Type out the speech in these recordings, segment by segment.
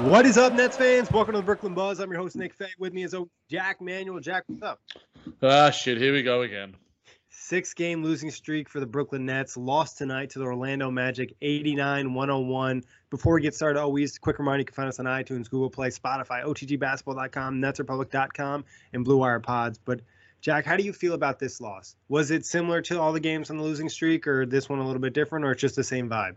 What is up, Nets fans? Welcome to the Brooklyn Buzz. I'm your host, Nick Fay. With me is Jack Manuel. Jack, what's up? Ah, shit. Here we go again. Six game losing streak for the Brooklyn Nets. Lost tonight to the Orlando Magic, 89 101. Before we get started, always quick reminder you can find us on iTunes, Google Play, Spotify, OTGBasketball.com, NetsRepublic.com, and Blue Wire Pods. But, Jack, how do you feel about this loss? Was it similar to all the games on the losing streak, or this one a little bit different, or it's just the same vibe?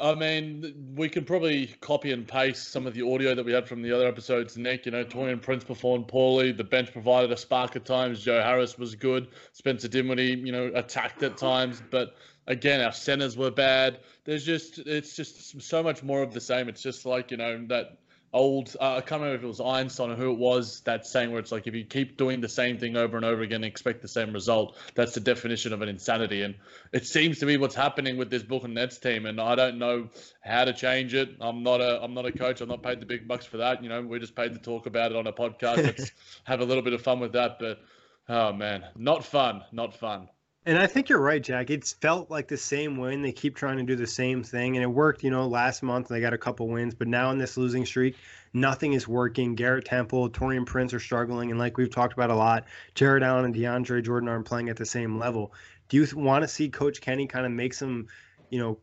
I mean, we can probably copy and paste some of the audio that we had from the other episodes. Nick, you know, Taurean Prince performed poorly. The bench provided a spark at times. Joe Harris was good. Spencer Dinwiddie, you know, attacked at times. But again, our centers were bad. There's just, it's just so much more of the same. It's just like, you know, that old uh, I can't remember if it was Einstein or who it was that saying where it's like if you keep doing the same thing over and over again and expect the same result, that's the definition of an insanity. And it seems to be what's happening with this Brooklyn Nets team. And I don't know how to change it. I'm not a I'm not a coach. I'm not paid the big bucks for that. You know, we're just paid to talk about it on a podcast. Let's have a little bit of fun with that. But oh man, not fun, not fun. And I think you're right, Jack. It's felt like the same win. They keep trying to do the same thing, and it worked. You know, last month they got a couple wins, but now in this losing streak, nothing is working. Garrett Temple, Taurean Prince are struggling, and like we've talked about a lot, Jarrett Allen and DeAndre Jordan aren't playing at the same level. Do you want to see Coach Kenny kind of make some, you know,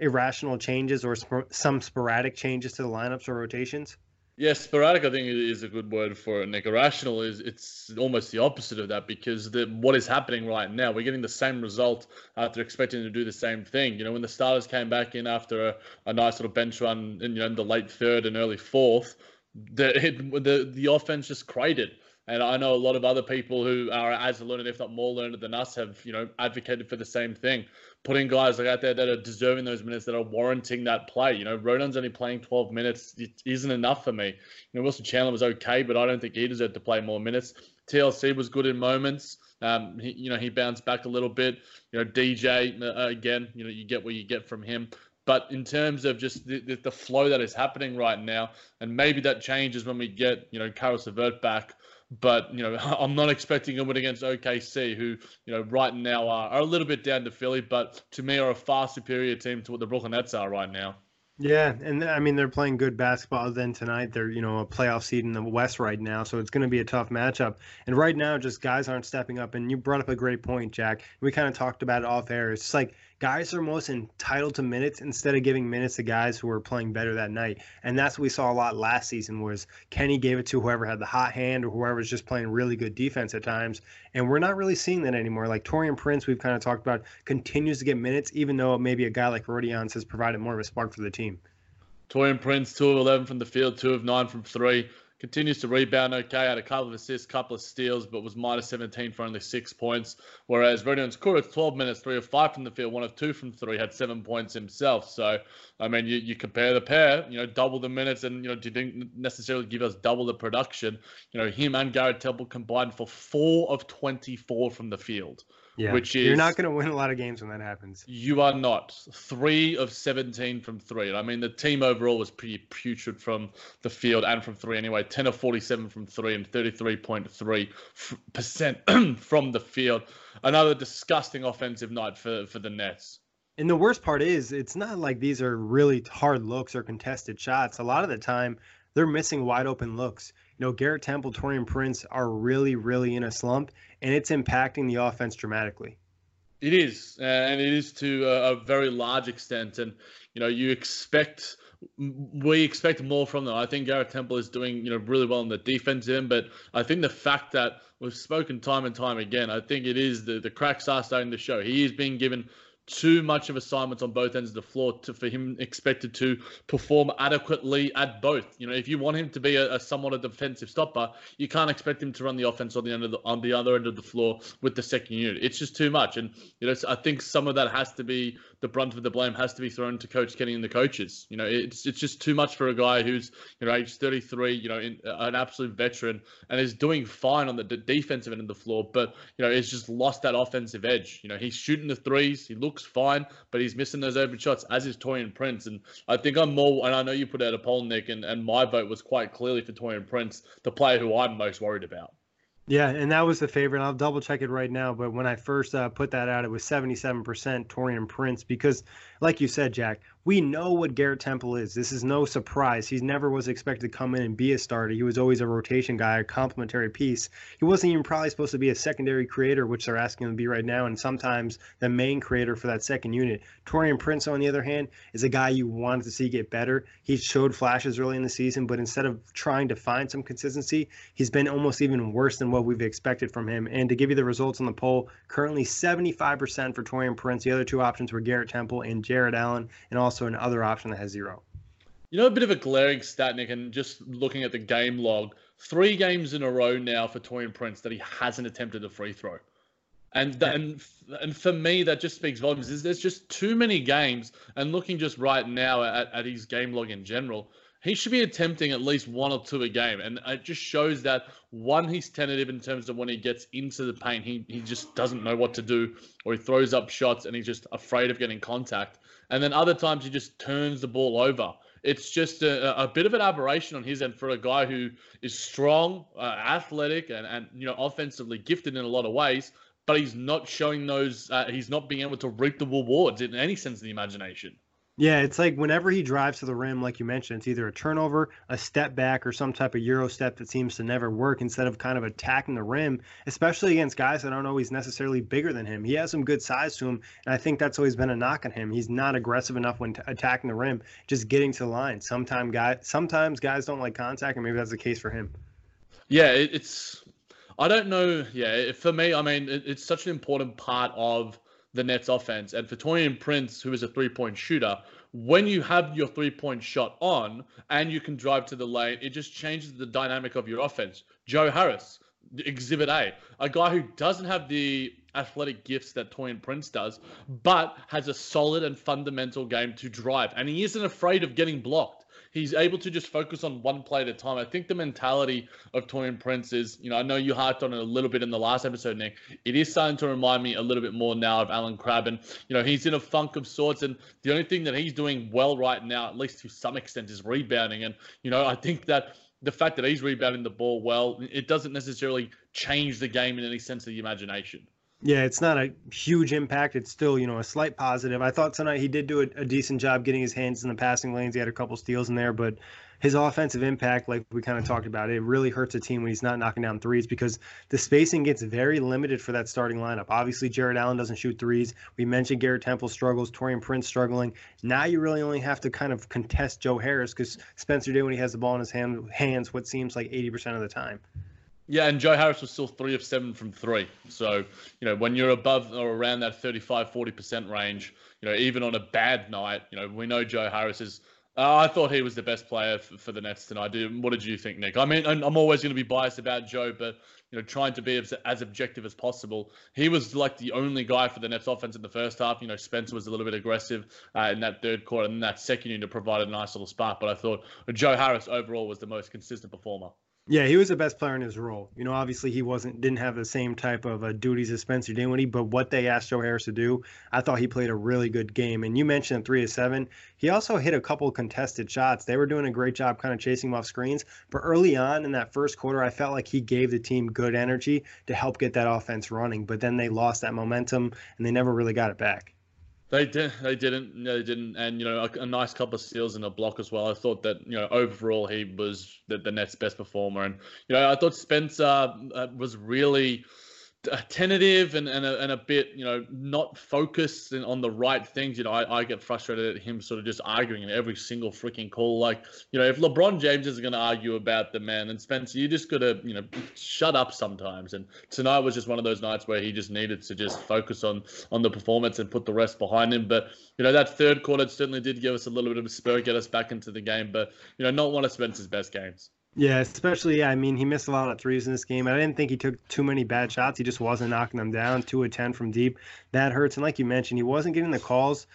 irrational changes or sp- some sporadic changes to the lineups or rotations? Yeah, sporadic I think is a good word for it. Nick. Irrational is it's almost the opposite of that because the what is happening right now, we're getting the same result after expecting to do the same thing. You know, when the starters came back in after a, a nice little bench run in you know in the late third and early fourth, the it, the the offense just cratered. And I know a lot of other people who are as a learned, if not more learned than us, have you know advocated for the same thing putting guys like out there that are deserving those minutes, that are warranting that play. You know, Rodions only playing 12 minutes. It isn't enough for me. You know, Wilson Chandler was okay, but I don't think he deserved to play more minutes. TLC was good in moments. Um, he, you know, he bounced back a little bit. You know, DJ uh, again. You know, you get what you get from him. But in terms of just the, the, the, flow that is happening right now, and maybe that changes when we get you know Caris LeVert back. But you know, I'm not expecting a win against OKC, who you know right now are, are a little bit down to Philly, but to me are a far superior team to what the Brooklyn Nets are right now. Yeah, and I mean they're playing good basketball. Then tonight they're you know a playoff seed in the West right now, so it's going to be a tough matchup. And right now, just guys aren't stepping up. And you brought up a great point, Jack. We kind of talked about it off air. It's like guys are most entitled to minutes instead of giving minutes to guys who are playing better that night. And that's what we saw a lot last season was Kenny gave it to whoever had the hot hand or whoever was just playing really good defense at times. And we're not really seeing that anymore. Like Taurean Prince, we've kind of talked about, continues to get minutes, even though maybe a guy like Rodions has provided more of a spark for the team. Taurean Prince, 2 of 11 from the field, 2 of 9 from 3 continues to rebound okay, had a couple of assists, couple of steals, but was minus 17 for only six points. Whereas Rodions Kurucs, 12 minutes, three of five from the field, one of two from three, had seven points himself. So, I mean, you, you compare the pair, you know, double the minutes and, you know, didn't necessarily give us double the production. You know, him and Garrett Temple combined for four of 24 from the field. Yeah, which is you're not going to win a lot of games when that happens. You are not three of seventeen from three. I mean, the team overall was pretty putrid from the field and from three anyway. Ten of forty-seven from three and thirty-three point three percent from the field. Another disgusting offensive night for for the Nets. And the worst part is, it's not like these are really hard looks or contested shots. A lot of the time, they're missing wide open looks. Know, Garrett Temple, Taurean Prince are really, really in a slump, and it's impacting the offense dramatically. It is, uh, and it is to a very large extent. And you know, you expect we expect more from them. I think Garrett Temple is doing you know really well in the defense end, but I think the fact that we've spoken time and time again, I think it is the the cracks are starting to show. He is being given too much of assignments on both ends of the floor to, for him expected to perform adequately at both. You know, if you want him to be a, a somewhat a defensive stopper, you can't expect him to run the offense on the end of the on the other end of the floor with the second unit. It's just too much, and you know, I think some of that has to be the brunt of the blame has to be thrown to Coach Kenny and the coaches. You know, it's it's just too much for a guy who's you know age 33, you know, in, uh, an absolute veteran and is doing fine on the defensive end of the floor, but you know, he's just lost that offensive edge. You know, he's shooting the threes, he looks fine, but he's missing those open shots, as is Taurean Prince. And I think I'm more, and I know you put out a poll, Nick, and, and my vote was quite clearly for Taurean Prince, the player who I'm most worried about. Yeah, and that was the favorite. I'll double check it right now, but when I first uh, put that out, it was 77% Taurean Prince because, like you said, Jack, we know what Garrett Temple is. This is no surprise. He never was expected to come in and be a starter. He was always a rotation guy, a complementary piece. He wasn't even probably supposed to be a secondary creator, which they're asking him to be right now, and sometimes the main creator for that second unit. Taurean Prince, on the other hand, is a guy you wanted to see get better. He showed flashes early in the season, but instead of trying to find some consistency, he's been almost even worse than what we've expected from him. And to give you the results on the poll, currently 75% for Taurean Prince. The other two options were Garrett Temple and Jarrett Allen, and also another option that has zero. You know, a bit of a glaring stat, Nick, and just looking at the game log, three games in a row now for Taurean Prince that he hasn't attempted a free throw. And yeah. and and for me, that just speaks volumes. Is there's just too many games, and looking just right now at, at his game log in general, he should be attempting at least one or two a game. And it just shows that one, he's tentative in terms of when he gets into the paint, he, he just doesn't know what to do, or he throws up shots and he's just afraid of getting contact. And then other times he just turns the ball over. It's just a, a bit of an aberration on his end for a guy who is strong, uh, athletic, and, and you know offensively gifted in a lot of ways. But he's not showing those. Uh, he's not being able to reap the rewards in any sense of the imagination. Yeah, it's like whenever he drives to the rim, like you mentioned, it's either a turnover, a step back, or some type of euro step that seems to never work instead of kind of attacking the rim, especially against guys that aren't always necessarily bigger than him. He has some good size to him, and I think that's always been a knock on him. He's not aggressive enough when t- attacking the rim, just getting to the line. Sometimes guys, sometimes guys don't like contact, and maybe that's the case for him. Yeah, it's. I don't know. Yeah, for me, I mean, it, it's such an important part of the Nets offense. And for Taurean Prince, who is a three point shooter, when you have your three point shot on and you can drive to the lane, it just changes the dynamic of your offense. Joe Harris, exhibit A, a guy who doesn't have the athletic gifts that Taurean Prince does, but has a solid and fundamental game to drive. And he isn't afraid of getting blocked he's able to just focus on one play at a time. I think the mentality of Taurean Prince is, you know, I know you harped on it a little bit in the last episode, Nick. It is starting to remind me a little bit more now of Allen Crabbe. And, you know, he's in a funk of sorts. And the only thing that he's doing well right now, at least to some extent, is rebounding. And, you know, I think that the fact that he's rebounding the ball well, it doesn't necessarily change the game in any sense of the imagination. Yeah, it's not a huge impact. It's still, you know, a slight positive. I thought tonight he did do a, a, decent job getting his hands in the passing lanes. He had a couple steals in there, but his offensive impact, like we kind of talked about, it really hurts a team when he's not knocking down threes because the spacing gets very limited for that starting lineup. Obviously, Jarrett Allen doesn't shoot threes. We mentioned Garrett Temple struggles, Taurean Prince struggling. Now you really only have to kind of contest Joe Harris because Spencer Dinwiddie he has the ball in his hand, hands what seems like 80% of the time. Yeah, and Joe Harris was still three of seven from three. So, you know, when you're above or around that 35, 40% range, you know, even on a bad night, you know, we know Joe Harris is Uh, I thought he was the best player f- for the Nets tonight. What did you think, Nick? I mean, I'm always going to be biased about Joe, but you know, trying to be as, as, objective as possible. He was like the only guy for the Nets offense in the first half. You know, Spencer was a little bit aggressive uh, in that third quarter, and that second unit provided a nice little spark. But I thought Joe Harris overall was the most consistent performer. Yeah, he was the best player in his role. You know, obviously he wasn't didn't have the same type of uh, duties as Spencer Dinwiddie, but what they asked Joe Harris to do, I thought he played a really good game. And you mentioned three to seven. He also hit a couple contested shots. They were doing a great job kind of chasing him off screens. But early on in that first quarter, I felt like he gave the team good energy to help get that offense running. But then they lost that momentum and they never really got it back. They did. They didn't. No, they didn't. And you know, a, a, nice couple of steals and a block as well. I thought that you know overall he was the, the Nets' best performer, and you know I thought Spencer uh, was really tentative and, and, a, and a bit, you know, not focused on the right things. You know, I, I get frustrated at him sort of just arguing in every single freaking call. Like, you know, if LeBron James is going to argue about the man and Spencer, you just got to, you know, shut up sometimes. And tonight was just one of those nights where he just needed to just focus on on the performance and put the rest behind him. But, you know, that third quarter certainly did give us a little bit of a spur, get us back into the game. But, you know, not one of Spencer's best games. Yeah, especially I mean he missed a lot of threes in this game. I didn't think he took too many bad shots. He just wasn't knocking them down. Two of ten from deep. That hurts. And like you mentioned, he wasn't getting the calls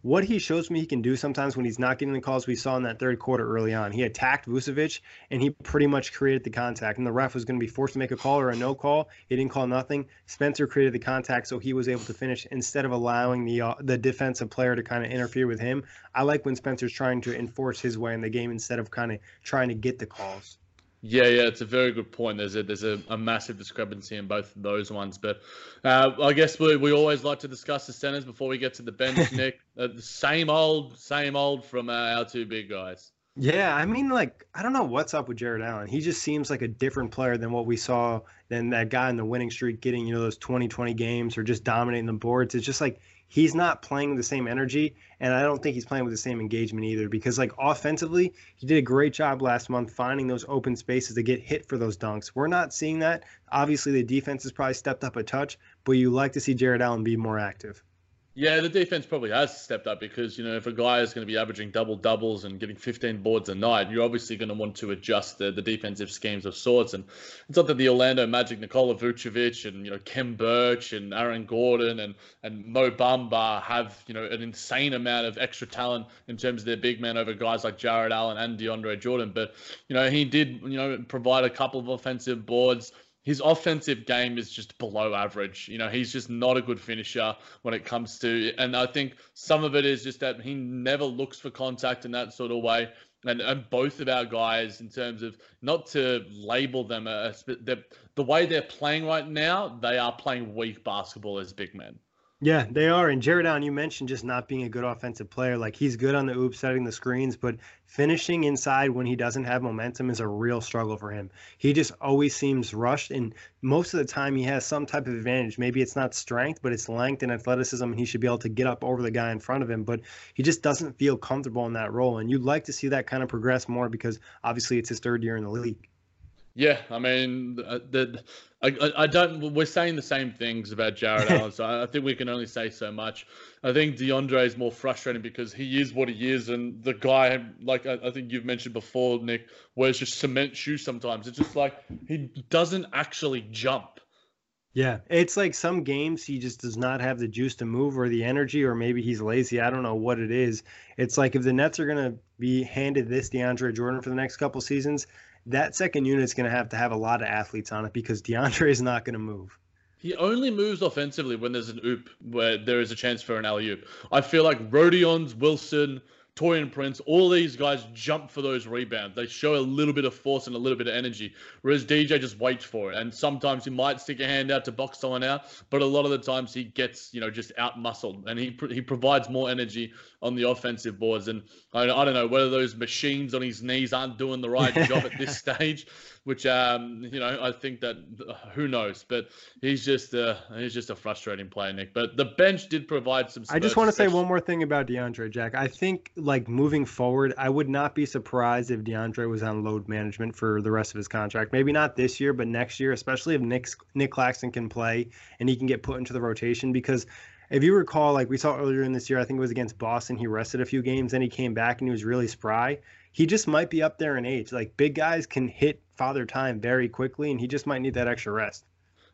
what he shows me he can do sometimes when he's not getting the calls we saw in that third quarter early on. He attacked Vucevic and he pretty much created the contact. And the ref was going to be forced to make a call or a no call. He didn't call nothing. Spencer created the contact, so he was able to finish instead of allowing the uh, the defensive player to kind of interfere with him. I like when Spencer's trying to enforce his way in the game instead of kind of trying to get the calls. Yeah, yeah, it's a very good point. There's a there's a, a massive discrepancy in both of those ones, but uh, I guess we, we always like to discuss the centers before we get to the bench. Nick, uh, the same old, same old from uh, our two big guys. Yeah, I mean, like I don't know what's up with Jarrett Allen. He just seems like a different player than what we saw than that guy in the winning streak, getting you know those 20-20 games or just dominating the boards. It's just like he's not playing with the same energy, and I don't think he's playing with the same engagement either. Because like offensively, he did a great job last month finding those open spaces to get hit for those dunks. We're not seeing that. Obviously, the defense has probably stepped up a touch, but you like to see Jarrett Allen be more active. Yeah, the defense probably has stepped up because, you know, if a guy is going to be averaging double doubles and getting 15 boards a night, you're obviously going to want to adjust the, the defensive schemes of sorts. And it's not that the Orlando Magic, Nikola Vucevic and, you know, Khem Birch and Aaron Gordon and, and Mo Bamba have, you know, an insane amount of extra talent in terms of their big men over guys like Jarrett Allen and DeAndre Jordan. But, you know, he did, you know, provide a couple of offensive boards his offensive game is just below average. You know, he's just not a good finisher when it comes to, and I think some of it is just that he never looks for contact in that sort of way. And, and both of our guys, in terms of not to label them, as, the, the way they're playing right now, they are playing weak basketball as big men. Yeah, they are. And Jarrett Allen, you mentioned just not being a good offensive player. Like he's good on the oops, setting the screens, but finishing inside when he doesn't have momentum is a real struggle for him. He just always seems rushed, and most of the time he has some type of advantage. Maybe it's not strength, but it's length and athleticism, and he should be able to get up over the guy in front of him. But he just doesn't feel comfortable in that role, and you'd like to see that kind of progress more because obviously it's his third year in the league. Yeah, I mean, uh, the, I, I don't. We're saying the same things about Jarrett Allen, so I think we can only say so much. I think DeAndre is more frustrating because he is what he is, and the guy, like I, I think you've mentioned before, Nick, wears just cement shoes sometimes. It's just like he doesn't actually jump. Yeah, it's like some games he just does not have the juice to move or the energy, or maybe he's lazy. I don't know what it is. It's like if the Nets are going to be handed this DeAndre Jordan for the next couple seasons, that second unit is going to have to have a lot of athletes on it because DeAndre is not going to move. He only moves offensively when there's an oop where there is a chance for an alley oop. I feel like Rodions, Wilson, Taurean Prince, all these guys jump for those rebounds. They show a little bit of force and a little bit of energy, whereas DJ just waits for it. And sometimes he might stick a hand out to box someone out, but a lot of the times he gets, you know, just out muscled and he he provides more energy on the offensive boards. And I, I don't know whether those machines on his knees aren't doing the right job at this stage, which um, you know I think that who knows, but he's just uh, he's just a frustrating player, Nick. But the bench did provide some. I just want to say one more thing about DeAndre Jack. I think like moving forward, I would not be surprised if DeAndre was on load management for the rest of his contract. Maybe not this year, but next year, especially if Nick Nick Claxton can play and he can get put into the rotation because if you recall, like we saw earlier in this year, I think it was against Boston, he rested a few games, then he came back and he was really spry. He just might be up there in age. Like big guys can hit father time very quickly, and he just might need that extra rest.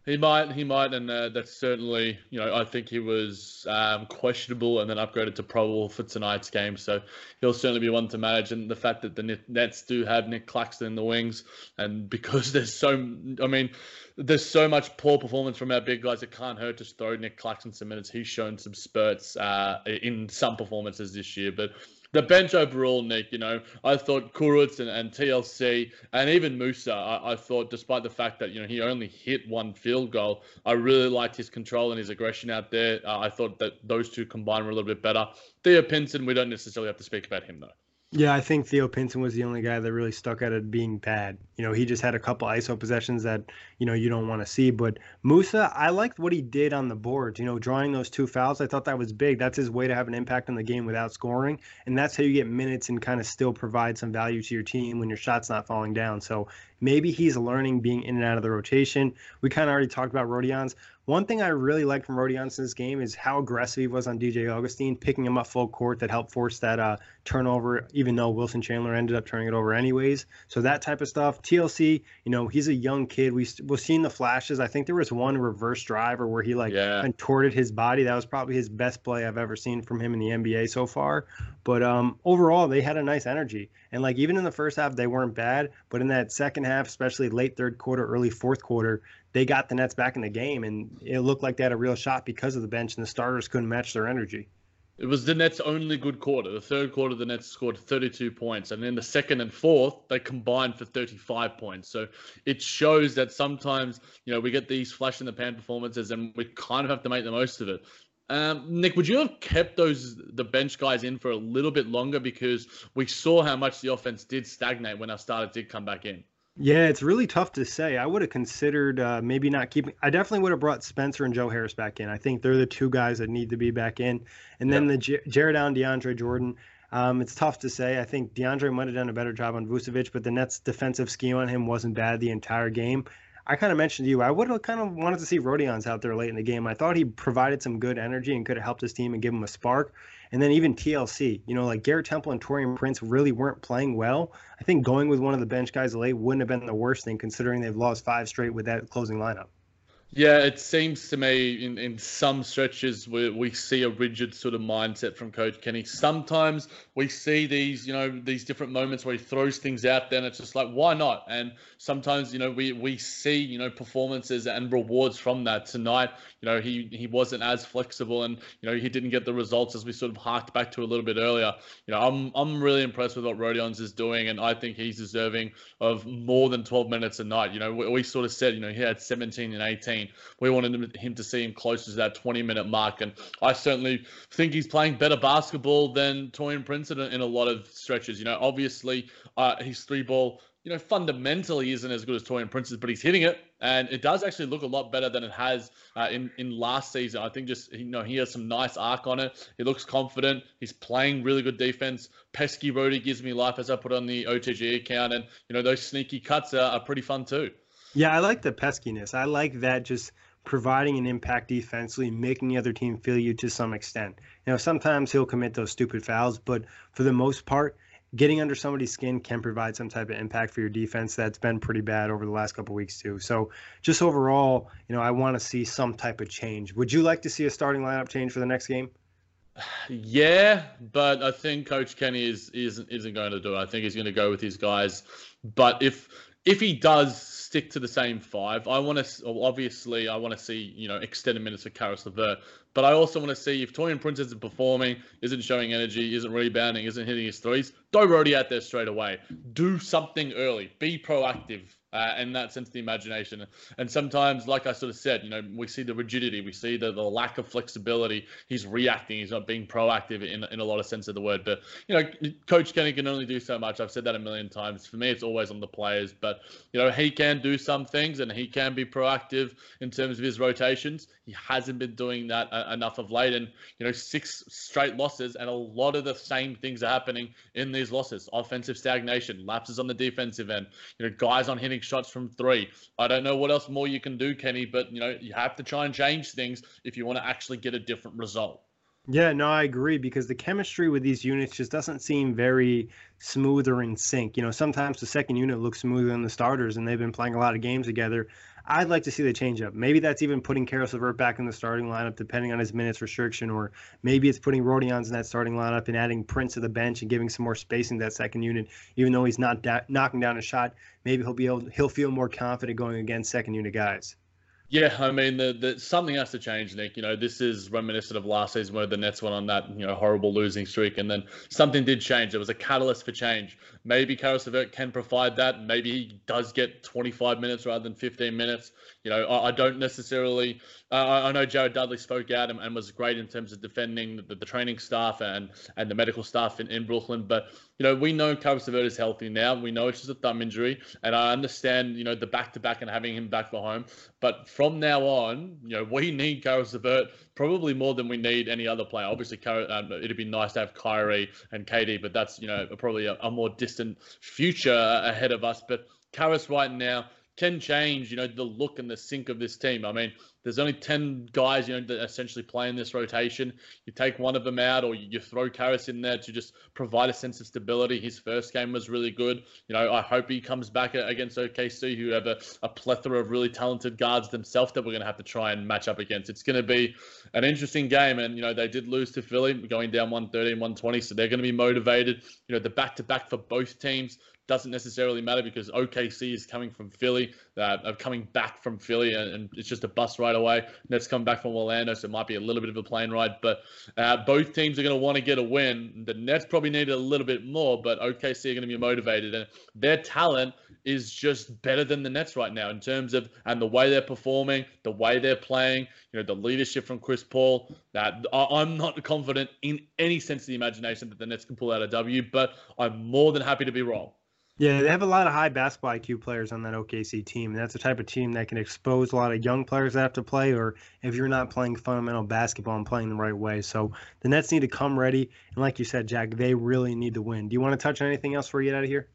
He might, he might, and uh, that's certainly, you know, I think he was um, questionable and then upgraded to probable for tonight's game. So he'll certainly be one to manage. And the fact that the Nets do have Nick Claxton in the wings, and because there's so, I mean, there's so much poor performance from our big guys, it can't hurt to throw Nick Claxton some minutes. He's shown some spurts uh, in some performances this year, but the bench overall, Nick, you know, I thought Kurucs and, and TLC and even Musa, I, I, thought, despite the fact that, you know, he only hit one field goal, I really liked his control and his aggression out there. Uh, I thought that those two combined were a little bit better. Theo Pinson, we don't necessarily have to speak about him, though. Yeah, I think Theo Pinson was the only guy that really stuck out at being bad. You know, he just had a couple ISO possessions that, you know, you don't want to see. But Musa, I liked what he did on the boards, you know, drawing those two fouls. I thought that was big. That's his way to have an impact on the game without scoring. And that's how you get minutes and kind of still provide some value to your team when your shot's not falling down. So maybe he's learning being in and out of the rotation. We kind of already talked about Rodions. One thing I really like from Rodions in this game is how aggressive he was on DJ Augustin, picking him up full court that helped force that uh, turnover, even though Wilson Chandler ended up turning it over anyways. So that type of stuff. TLC, you know, he's a young kid. We we've seen the flashes. I think there was one reverse driver where he like yeah. contorted his body. That was probably his best play I've ever seen from him in the NBA so far. But um, overall, they had a nice energy. And like even in the first half, they weren't bad. But in that second half, especially late third quarter, early fourth quarter, they got the Nets back in the game, and it looked like they had a real shot because of the bench, and the starters couldn't match their energy. It was the Nets' only good quarter. The third quarter, the Nets scored 32 points, and then the second and fourth, they combined for 35 points. So it shows that sometimes, you know, we get these flash in the pan performances, and we kind of have to make the most of it. Um, Nick, would you have kept those the bench guys in for a little bit longer because we saw how much the offense did stagnate when our starter did come back in? Yeah, it's really tough to say. I would have considered uh, maybe not keeping. I definitely would have brought Spencer and Joe Harris back in. I think they're the two guys that need to be back in. And then the J- Jarrett Allen, DeAndre Jordan. Um, it's tough to say. I think DeAndre might have done a better job on Vucevic, but the Nets' defensive scheme on him wasn't bad the entire game. I kind of mentioned to you, I would have kind of wanted to see Rodions out there late in the game. I thought he provided some good energy and could have helped his team and give him a spark. And then even TLC, you know, like Garrett Temple and Taurean Prince really weren't playing well. I think going with one of the bench guys late wouldn't have been the worst thing considering they've lost five straight with that closing lineup. Yeah, it seems to me in, in some stretches where we see a rigid sort of mindset from Coach Kenny. Sometimes we see these, you know, these different moments where he throws things out there and it's just like, why not? And sometimes, you know, we, we see, you know, performances and rewards from that. Tonight, you know, he, he wasn't as flexible and, you know, he didn't get the results as we sort of harked back to a little bit earlier. You know, I'm, I'm really impressed with what Rodions is doing and I think he's deserving of more than 12 minutes a night. You know, we, we sort of said, you know, he had 17 and 18 we wanted him to see him closer to that 20 minute mark. And I certainly think he's playing better basketball than Taurean Prince in a, in a lot of stretches. You know, obviously, uh, his three ball you know, fundamentally isn't as good as Taurean Prince's, but he's hitting it, and it does actually look a lot better than it has uh, in in last season. I think just you know he has some nice arc on it. He looks confident. He's playing really good defense. Pesky Rody gives me life as I put on the OTG account, and you know those sneaky cuts are, are pretty fun too. Yeah, I like the peskiness. I like that just providing an impact defensively, making the other team feel you to some extent. You know, sometimes he'll commit those stupid fouls, but for the most part, getting under somebody's skin can provide some type of impact for your defense that's been pretty bad over the last couple weeks too. So just overall, you know, I want to see some type of change. Would you like to see a starting lineup change for the next game? Yeah, but I think Coach Kenny is isn't isn't going to do it. I think he's going to go with his guys. But if if he does stick to the same five, I want to obviously I want to see you know extended minutes for Caris LeVert, but I also want to see if Taurean Prince isn't performing, isn't showing energy, isn't rebounding, isn't hitting his threes, throw Rody out there straight away. Do something early. Be proactive. Uh, that sense, of the imagination. And sometimes, like I sort of said, you know, we see the rigidity, we see the, the lack of flexibility. He's reacting, he's not being proactive in, in a lot of sense of the word. But, you know, Coach Kenny can only do so much. I've said that a million times. For me, it's always on the players. But, you know, he can do some things and he can be proactive in terms of his rotations. He hasn't been doing that uh, enough of late. And, you know, six straight losses, and a lot of the same things are happening in these losses offensive stagnation, lapses on the defensive end, you know, guys on hitting shots from three. I don't know what else more you can do, Kenny, but you know you have to try and change things if you want to actually get a different result. Yeah, no, I agree because the chemistry with these units just doesn't seem very smooth or in sync. You know, sometimes the second unit looks smoother than the starters, and they've been playing a lot of games together. I'd like to see the change up. Maybe that's even putting Caris LeVert back in the starting lineup, depending on his minutes restriction, or maybe it's putting Rodions in that starting lineup and adding Prince to the bench and giving some more spacing to that second unit. Even though he's not da- knocking down a shot, maybe he'll be able he'll feel more confident going against second unit guys. Yeah, I mean, the, the, something has to change, Nick. You know, this is reminiscent of last season where the Nets went on that you know horrible losing streak, and then something did change. There was a catalyst for change. Maybe LeVert can provide that. Maybe he does get 25 minutes rather than 15 minutes. You know, I, I don't necessarily. Uh, I know Jared Dudley spoke out and, and, was great in terms of defending the, the, training staff and and the medical staff in, in Brooklyn, but you know, we know LeVert is healthy now. We know it's just a thumb injury, and I understand, you know, the back to back and having him back for home. But from now on, you know, we need Caris LeVert probably more than we need any other player. Obviously, um, it'd be nice to have Kyrie and KD, but that's you know probably a, a more distant future ahead of us. But Caris right now can change, you know, the look and the sync of this team. I mean, there's only 10 guys, you know, that essentially play in this rotation. You take one of them out or you throw Caris in there to just provide a sense of stability. His first game was really good. You know, I hope he comes back against OKC, who have a, a plethora of really talented guards themselves that we're going to have to try and match up against. It's going to be an interesting game. And, you know, they did lose to Philly, going down 130 120. So they're going to be motivated. You know, the back to back for both teams doesn't necessarily matter because OKC is coming from Philly, uh, coming back from Philly, and, and, it's just a bus right away. Nets come back from Orlando, so it might be a little bit of a plane ride. But uh, both teams are going to want to get a win. The Nets probably need a little bit more, but OKC are going to be motivated, and their talent is just better than the Nets right now in terms of and the way they're performing, the way they're playing. You know, the leadership from Chris Paul. That I'm not confident in any sense of the imagination that the Nets can pull out a W, but I'm more than happy to be wrong. Yeah, they have a lot of high basketball IQ players on that OKC team. And that's the type of team that can expose a lot of young players that have to play, or if you're not playing fundamental basketball and playing the right way. So the Nets need to come ready. And like you said, Jack, they really need to win. Do you want to touch on anything else before we get out of here?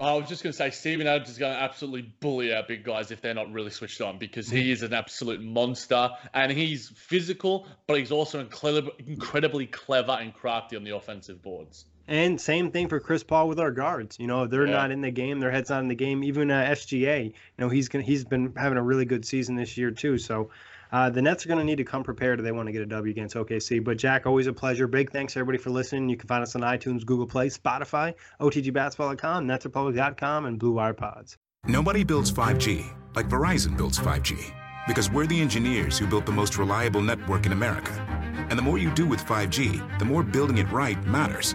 I was just going to say, Steven Adams is going to absolutely bully our big guys if they're not really switched on because he mm-hmm. is an absolute monster and he's physical, but he's also incredibly, incredibly clever and crafty on the offensive boards. And same thing for Chris Paul with our guards. You know, they're yeah. not in the game. Their head's not in the game. Even uh, SGA, you know, he's gonna, he's been having a really good season this year too. So uh, the Nets are going to need to come prepared if they want to get a W against OKC. But Jack, always a pleasure. Big thanks everybody for listening. You can find us on iTunes, Google Play, Spotify, OTGBasketball.com, NetsRepublic.com, and Blue Wire Pods. Nobody builds 5G like Verizon builds 5G because we're the engineers who built the most reliable network in America. And the more you do with 5G, the more building it right matters